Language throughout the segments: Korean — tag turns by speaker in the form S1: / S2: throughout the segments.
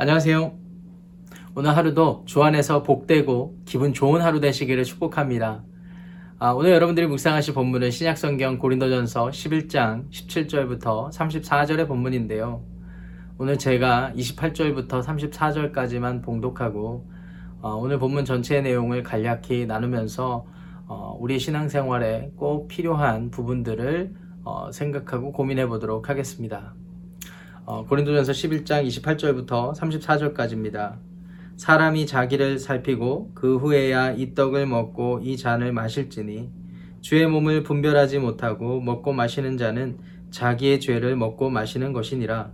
S1: 안녕하세요. 오늘 하루도 주 안에서 복되고 기분 좋은 하루 되시기를 축복합니다. 아, 오늘 여러분들이 묵상하실 본문은 신약성경 고린도전서 11장 17절부터 34절의 본문인데요. 오늘 제가 28절부터 34절까지만 봉독하고 어, 오늘 본문 전체의 내용을 간략히 나누면서 어, 우리 신앙생활에 꼭 필요한 부분들을 어, 생각하고 고민해 보도록 하겠습니다. 어, 고린도전서 11장 28절부터 34절까지입니다. 사람이 자기를 살피고 그 후에야 이 떡을 먹고 이 잔을 마실지니 주의 몸을 분별하지 못하고 먹고 마시는 자는 자기의 죄를 먹고 마시는 것이니라.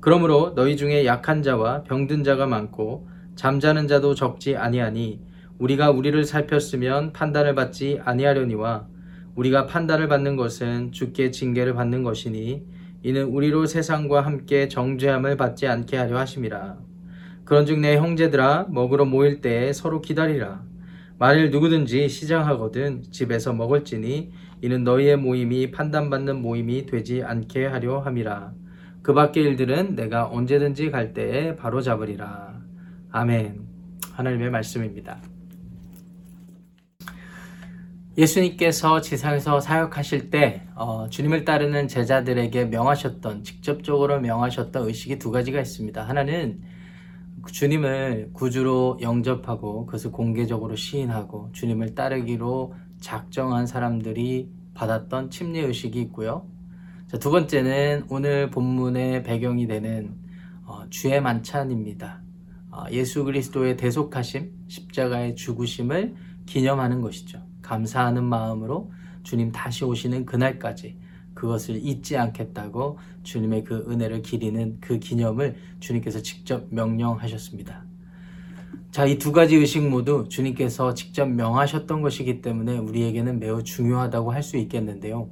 S1: 그러므로 너희 중에 약한 자와 병든 자가 많고 잠자는 자도 적지 아니하니 우리가 우리를 살폈으면 판단을 받지 아니하려니와 우리가 판단을 받는 것은 주께 징계를 받는 것이니 이는 우리로 세상과 함께 정죄함을 받지 않게 하려 하심이라. 그런즉 내 형제들아 먹으러 모일 때에 서로 기다리라. 만일 누구든지 시장하거든 집에서 먹을지니 이는 너희의 모임이 판단받는 모임이 되지 않게 하려 함이라. 그 밖의 일들은 내가 언제든지 갈 때에 바로 잡으리라. 아멘. 하나님의 말씀입니다. 예수님께서 지상에서 사역하실 때 어, 주님을 따르는 제자들에게 명하셨던 직접적으로 명하셨던 의식이 두 가지가 있습니다. 하나는 주님을 구주로 영접하고 그것을 공개적으로 시인하고 주님을 따르기로 작정한 사람들이 받았던 침례 의식이 있고요. 자, 두 번째는 오늘 본문의 배경이 되는 어, 주의 만찬입니다. 어, 예수 그리스도의 대속하심, 십자가의 죽으심을 기념하는 것이죠. 감사하는 마음으로 주님 다시 오시는 그날까지 그것을 잊지 않겠다고 주님의 그 은혜를 기리는 그 기념을 주님께서 직접 명령하셨습니다. 자, 이 두 가지 의식 모두 주님께서 직접 명하셨던 것이기 때문에 우리에게는 매우 중요하다고 할 수 있겠는데요.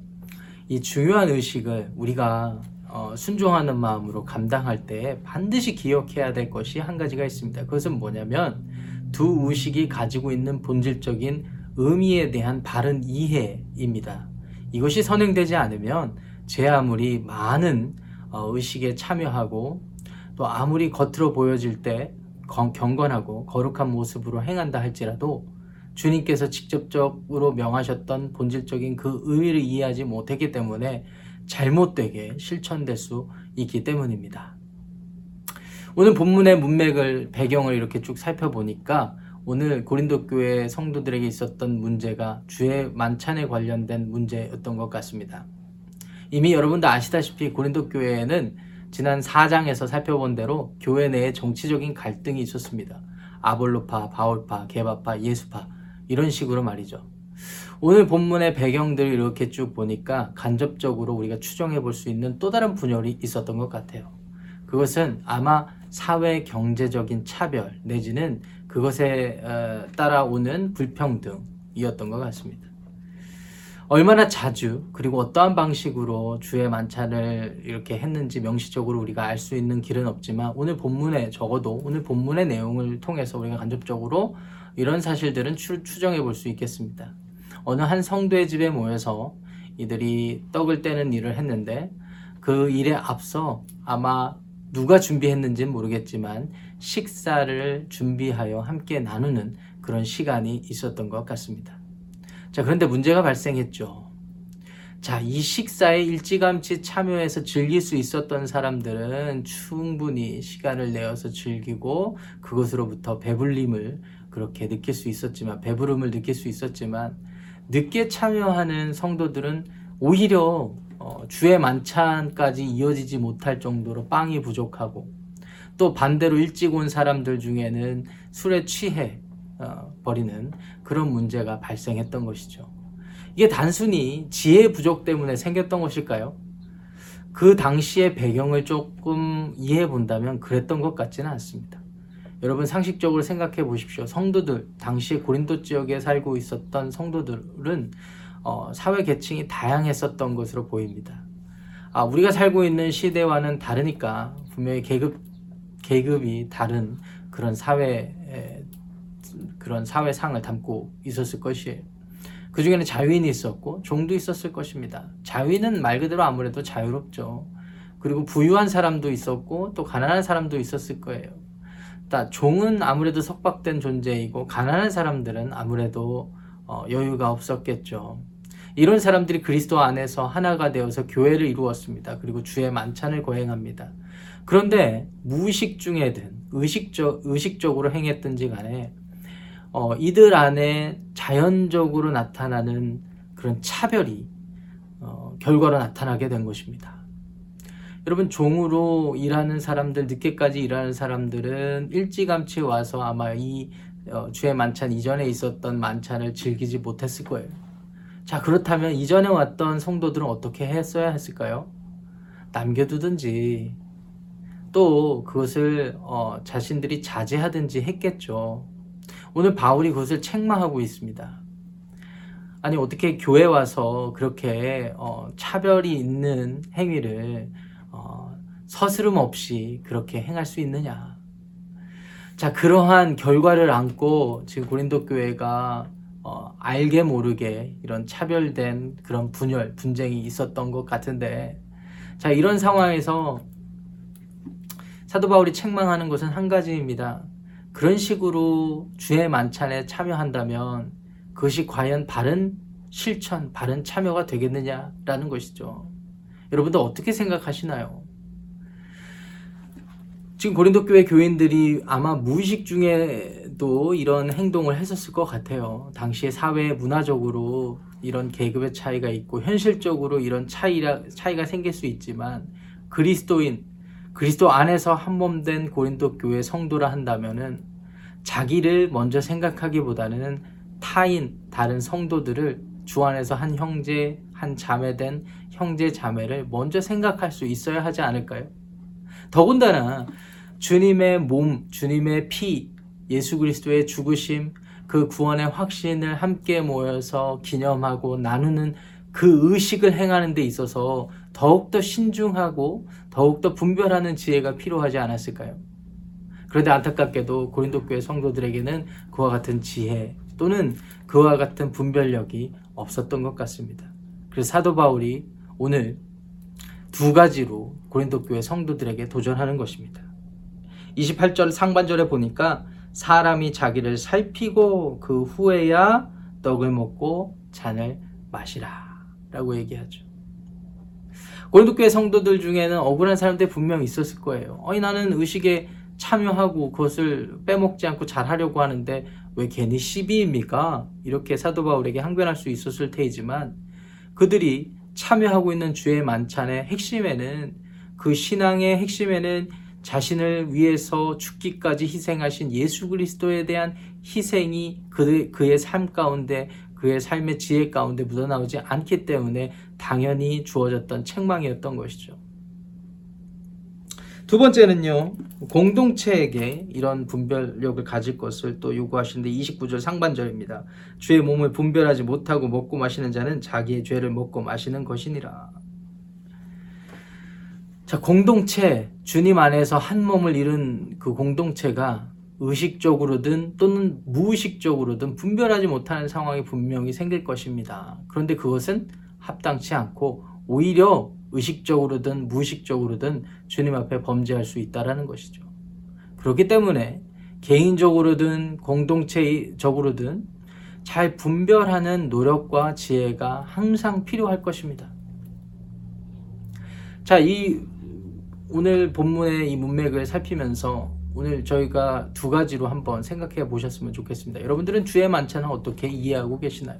S1: 이 중요한 의식을 우리가 어, 순종하는 마음으로 감당할 때 반드시 기억해야 될 것이 한 가지가 있습니다. 그것은 뭐냐면 두 의식이 가지고 있는 본질적인 의미에 대한 바른 이해입니다. 이것이 선행되지 않으면 제 아무리 많은 어, 의식에 참여하고 또 아무리 겉으로 보여질 때 경건하고 거룩한 모습으로 행한다 할지라도 주님께서 직접적으로 명하셨던 본질적인 그 의미를 이해하지 못했기 때문에 잘못되게 실천될 수 있기 때문입니다. 오늘 본문의 문맥을 배경을 이렇게 쭉 살펴보니까 오늘 고린도 교회 성도들에게 있었던 문제가 주의 만찬에 관련된 문제였던 것 같습니다. 이미 여러분도 아시다시피 고린도 교회에는 지난 4장에서 살펴본 대로 교회 내에 정치적인 갈등이 있었습니다. 아볼로파, 바울파, 게바파, 예수파 이런 식으로 말이죠. 오늘 본문의 배경들을 이렇게 쭉 보니까 간접적으로 우리가 추정해 볼 수 있는 또 다른 분열이 있었던 것 같아요. 그것은 아마 사회 경제적인 차별 내지는 그것에 어, 따라오는 불평등이었던 것 같습니다. 얼마나 자주 그리고 어떠한 방식으로 주의 만찬을 이렇게 했는지 명시적으로 우리가 알 수 있는 길은 없지만 오늘 본문에 적어도 오늘 본문의 내용을 통해서 우리가 간접적으로 이런 사실들은 추, 정해 볼 수 있겠습니다. 어느 한 성도의 집에 모여서 이들이 떡을 떼는 일을 했는데 그 일에 앞서 아마 누가 준비했는지는 모르겠지만 식사를 준비하여 함께 나누는 그런 시간이 있었던 것 같습니다. 자, 그런데 문제가 발생했죠. 자, 이 식사에 일찌감치 참여해서 즐길 수 있었던 사람들은 충분히 시간을 내어서 즐기고 그것으로부터 배불림을 그렇게 느낄 수 있었지만, 배부름을 느낄 수 있었지만, 늦게 참여하는 성도들은 오히려 어, 주의 만찬까지 이어지지 못할 정도로 빵이 부족하고 또 반대로 일찍 온 사람들 중에는 술에 취해 어, 버리는 그런 문제가 발생했던 것이죠. 이게 단순히 지혜 부족 때문에 생겼던 것일까요? 그 당시의 배경을 조금 이해해 본다면 그랬던 것 같지는 않습니다. 여러분 상식적으로 생각해 보십시오. 성도들, 당시에 고린도 지역에 살고 있었던 성도들은 어, 사회 계층이 다양했었던 것으로 보입니다. 아, 우리가 살고 있는 시대와는 다르니까 분명히 계급 계급이 다른 그런 사회 그런 사회상을 담고 있었을 것이에요. 그 중에는 자유인이 있었고 종도 있었을 것입니다. 자유인은 말 그대로 아무래도 자유롭죠. 그리고 부유한 사람도 있었고 또 가난한 사람도 있었을 거예요. 자, 종은 아무래도 석박된 존재이고 가난한 사람들은 아무래도 어, 여유가 없었겠죠. 이런 사람들이 그리스도 안에서 하나가 되어서 교회를 이루었습니다. 그리고 주의 만찬을 거행합니다. 그런데 무의식 중에든 의식적, 의식적으로 행했든지 간에 어, 이들 안에 자연적으로 나타나는 그런 차별이 어, 결과로 나타나게 된 것입니다. 여러분 종으로 일하는 사람들 늦게까지 일하는 사람들은 일찌감치 와서 아마 이 어, 주의 만찬 이전에 있었던 만찬을 즐기지 못했을 거예요. 자 그렇다면 이전에 왔던 성도들은 어떻게 했어야 했을까요? 남겨두든지 또 그것을 어, 자신들이 자제하든지 했겠죠. 오늘 바울이 그것을 책망하고 있습니다. 아니 어떻게 교회 와서 그렇게 어, 차별이 있는 행위를 어, 서스름 없이 그렇게 행할 수 있느냐? 자 그러한 결과를 안고 지금 고린도 교회가 어, 알게 모르게 이런 차별된 그런 분열 분쟁이 있었던 것 같은데 자 이런 상황에서 사도 바울이 책망하는 것은 한 가지입니다. 그런 식으로 주의 만찬에 참여한다면 그것이 과연 바른 실천, 바른 참여가 되겠느냐라는 것이죠. 여러분들 어떻게 생각하시나요? 지금 고린도 교회 교인들이 아마 무의식 중에도 이런 행동을 했었을 것 같아요. 당시에 사회 문화적으로 이런 계급의 차이가 있고 현실적으로 이런 차이라, 차이가 생길 수 있지만 그리스도인 그리스도 안에서 한 몸 된 고린도 교회 성도라 한다면은 자기를 먼저 생각하기보다는 타인 다른 성도들을 주 안에서 한 형제 한 자매 된 형제 자매를 먼저 생각할 수 있어야 하지 않을까요? 더군다나 주님의 몸, 주님의 피, 예수 그리스도의 죽으심, 그 구원의 확신을 함께 모여서 기념하고 나누는 그 의식을 행하는 데 있어서 더욱더 신중하고 더욱더 분별하는 지혜가 필요하지 않았을까요? 그런데 안타깝게도 고린도 교회 성도들에게는 그와 같은 지혜 또는 그와 같은 분별력이 없었던 것 같습니다. 그래서 사도 바울이 오늘 두 가지로 고린도 교회 성도들에게 도전하는 것입니다. 28절 상반절에 보니까 사람이 자기를 살피고 그 후에야 떡을 먹고 잔을 마시라 라고 얘기하죠. 고린도 교회 성도들 중에는 억울한 사람들이 분명 있었을 거예요. 어이 나는 의식에 참여하고 그것을 빼먹지 않고 잘하려고 하는데 왜 괜히 시비입니까? 이렇게 사도 바울에게 항변할 수 있었을 테이지만 그들이 참여하고 있는 주의 만찬의 핵심에는 그 신앙의 핵심에는 자신을 위해서 죽기까지 희생하신 예수 그리스도에 대한 희생이 그, 그의 삶 가운데 그의 삶의 지혜 가운데 묻어나오지 않기 때문에 당연히 주어졌던 책망이었던 것이죠. 두 번째는요, 공동체에게 이런 분별력을 가질 것을 또 요구하시는데 29절 상반절입니다. 주의 몸을 분별하지 못하고 먹고 마시는 자는 자기의 죄를 먹고 마시는 것이니라. 자, 공동체, 주님 안에서 한 몸을 이룬 그 공동체가 의식적으로든 또는 무의식적으로든 분별하지 못하는 상황이 분명히 생길 것입니다. 그런데 그것은 합당치 않고 오히려 의식적으로든 무의식적으로든 주님 앞에 범죄할 수 있다라는 것이죠. 그렇기 때문에 개인적으로든 공동체적으로든 잘 분별하는 노력과 지혜가 항상 필요할 것입니다. 자, 이 오늘 본문의 이 문맥을 살피면서 오늘 저희가 두 가지로 한번 생각해 보셨으면 좋겠습니다. 여러분들은 주의 만찬을 어떻게 이해하고 계시나요?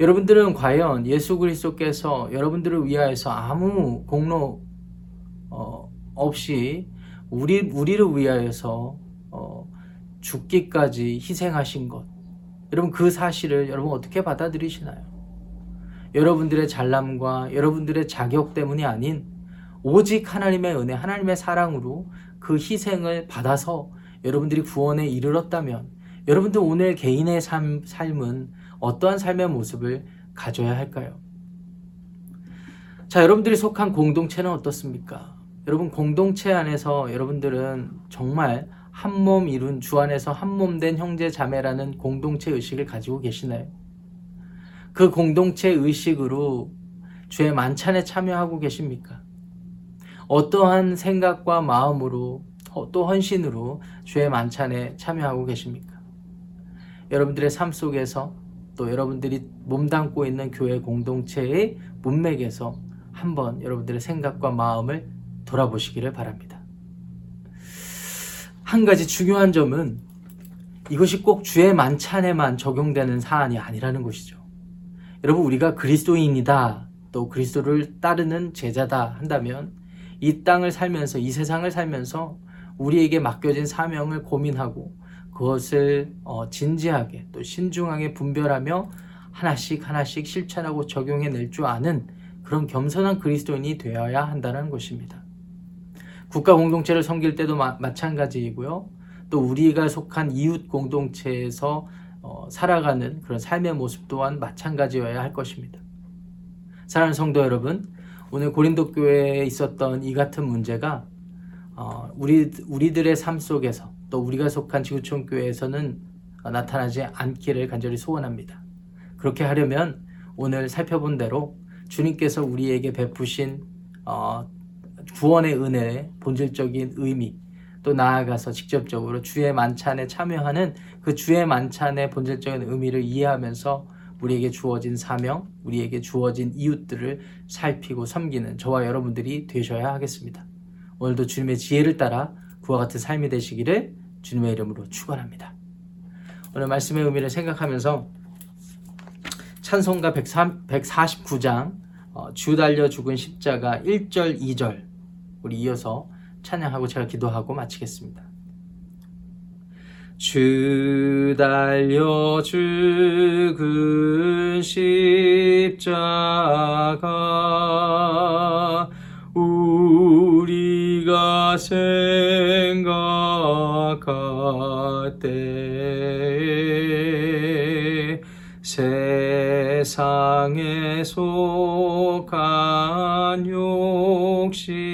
S1: 여러분들은 과연 예수 그리스도께서 여러분들을 위하여서 아무 공로 어, 없이 우리 우리를 위하여서 어, 죽기까지 희생하신 것, 여러분 그 사실을 여러분 어떻게 받아들이시나요? 여러분들의 잘남과 여러분들의 자격 때문이 아닌 오직 하나님의 은혜, 하나님의 사랑으로 그 희생을 받아서 여러분들이 구원에 이르렀다면 여러분들 오늘 개인의 삶, 삶은 어떠한 삶의 모습을 가져야 할까요? 자, 여러분들이 속한 공동체는 어떻습니까? 여러분 공동체 안에서 여러분들은 정말 한 몸 이룬 주 안에서 한 몸 된 형제 자매라는 공동체 의식을 가지고 계시나요? 그 공동체 의식으로 주의 만찬에 참여하고 계십니까? 어떠한 생각과 마음으로 또 헌신으로 주의 만찬에 참여하고 계십니까? 여러분들의 삶 속에서 또 여러분들이 몸담고 있는 교회 공동체의 문맥에서 한번 여러분들의 생각과 마음을 돌아보시기를 바랍니다. 한 가지 중요한 점은 이것이 꼭 주의 만찬에만 적용되는 사안이 아니라는 것이죠. 여러분, 우리가 그리스도인이다, 또 그리스도를 따르는 제자다 한다면 이 땅을 살면서, 이 세상을 살면서 우리에게 맡겨진 사명을 고민하고 그것을 어, 진지하게 또 신중하게 분별하며 하나씩 하나씩 실천하고 적용해 낼 줄 아는 그런 겸손한 그리스도인이 되어야 한다는 것입니다. 국가 공동체를 섬길 때도 마, 마찬가지이고요. 또 우리가 속한 이웃 공동체에서 어, 살아가는 그런 삶의 모습 또한 마찬가지여야 할 것입니다. 사랑하는 성도 여러분, 오늘 고린도 교회에 있었던 이 같은 문제가 어, 우리 우리들의 삶 속에서 또 우리가 속한 지구촌 교회에서는 나타나지 않기를 간절히 소원합니다. 그렇게 하려면 오늘 살펴본 대로 주님께서 우리에게 베푸신 어, 구원의 은혜의 본질적인 의미 또 나아가서 직접적으로 주의 만찬에 참여하는 그 주의 만찬의 본질적인 의미를 이해하면서 우리에게 주어진 사명, 우리에게 주어진 이웃들을 살피고 섬기는 저와 여러분들이 되셔야 하겠습니다. 오늘도 주님의 지혜를 따라 그와 같은 삶이 되시기를 주님의 이름으로 축원합니다. 오늘 말씀의 의미를 생각하면서 찬송가 149장 어, 주 달려 죽은 십자가 1절 2절 우리 이어서 찬양하고 제가 기도하고 마치겠습니다. 주 달려 죽은 십자가 생각할 때 세상에 속한 욕심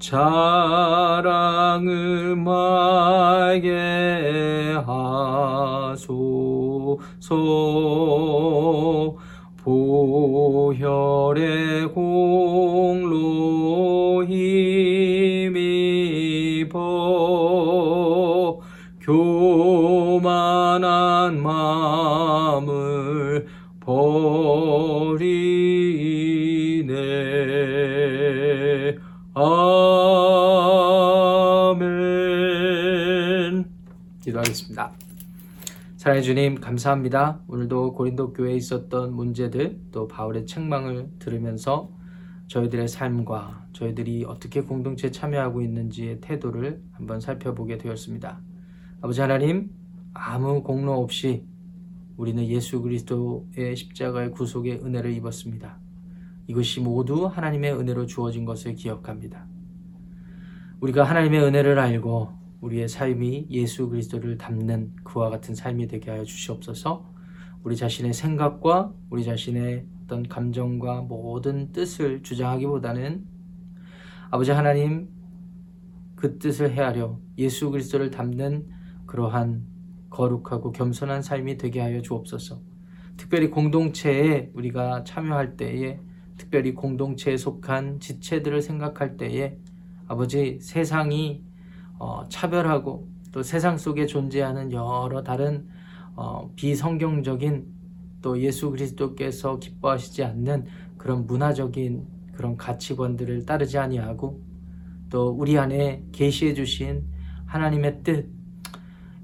S1: 자랑을 말게 하소서. 보혈의 공로 힘입어 교만한 마음을 버리네. 아 사랑해 주님 감사합니다. 오늘도 고린도 교회에 있었던 문제들 또 바울의 책망을 들으면서 저희들의 삶과 저희들이 어떻게 공동체에 참여하고 있는지의 태도를 한번 살펴보게 되었습니다. 아버지 하나님 아무 공로 없이 우리는 예수 그리스도의 십자가의 구속의 은혜를 입었습니다. 이것이 모두 하나님의 은혜로 주어진 것을 기억합니다. 우리가 하나님의 은혜를 알고 우리의 삶이 예수 그리스도를 닮는 그와 같은 삶이 되게 하여 주시옵소서. 우리 자신의 생각과 우리 자신의 어떤 감정과 모든 뜻을 주장하기보다는 아버지 하나님 그 뜻을 헤아려 예수 그리스도를 닮는 그러한 거룩하고 겸손한 삶이 되게 하여 주옵소서. 특별히 공동체에 우리가 참여할 때에 특별히 공동체에 속한 지체들을 생각할 때에 아버지 세상이 어, 차별하고 또 세상 속에 존재하는 여러 다른 어, 비성경적인 또 예수 그리스도께서 기뻐하시지 않는 그런 문화적인 그런 가치관들을 따르지 아니하고 또 우리 안에 계시해 주신 하나님의 뜻,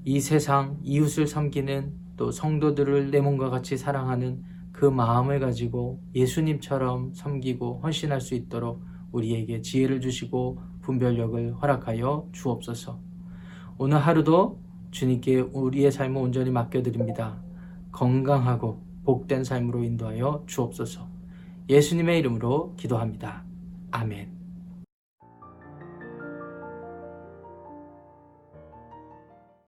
S1: 이 세상 이웃을 섬기는 또 성도들을 내 몸과 같이 사랑하는 그 마음을 가지고 예수님처럼 섬기고 헌신할 수 있도록 우리에게 지혜를 주시고 분별력을 허락하여 주옵소서. 오늘 하루도 주님께 우리의 삶을 온전히 맡겨드립니다. 건강하고 복된 삶으로 인도하여 주옵소서. 예수님의 이름으로 기도합니다. 아멘.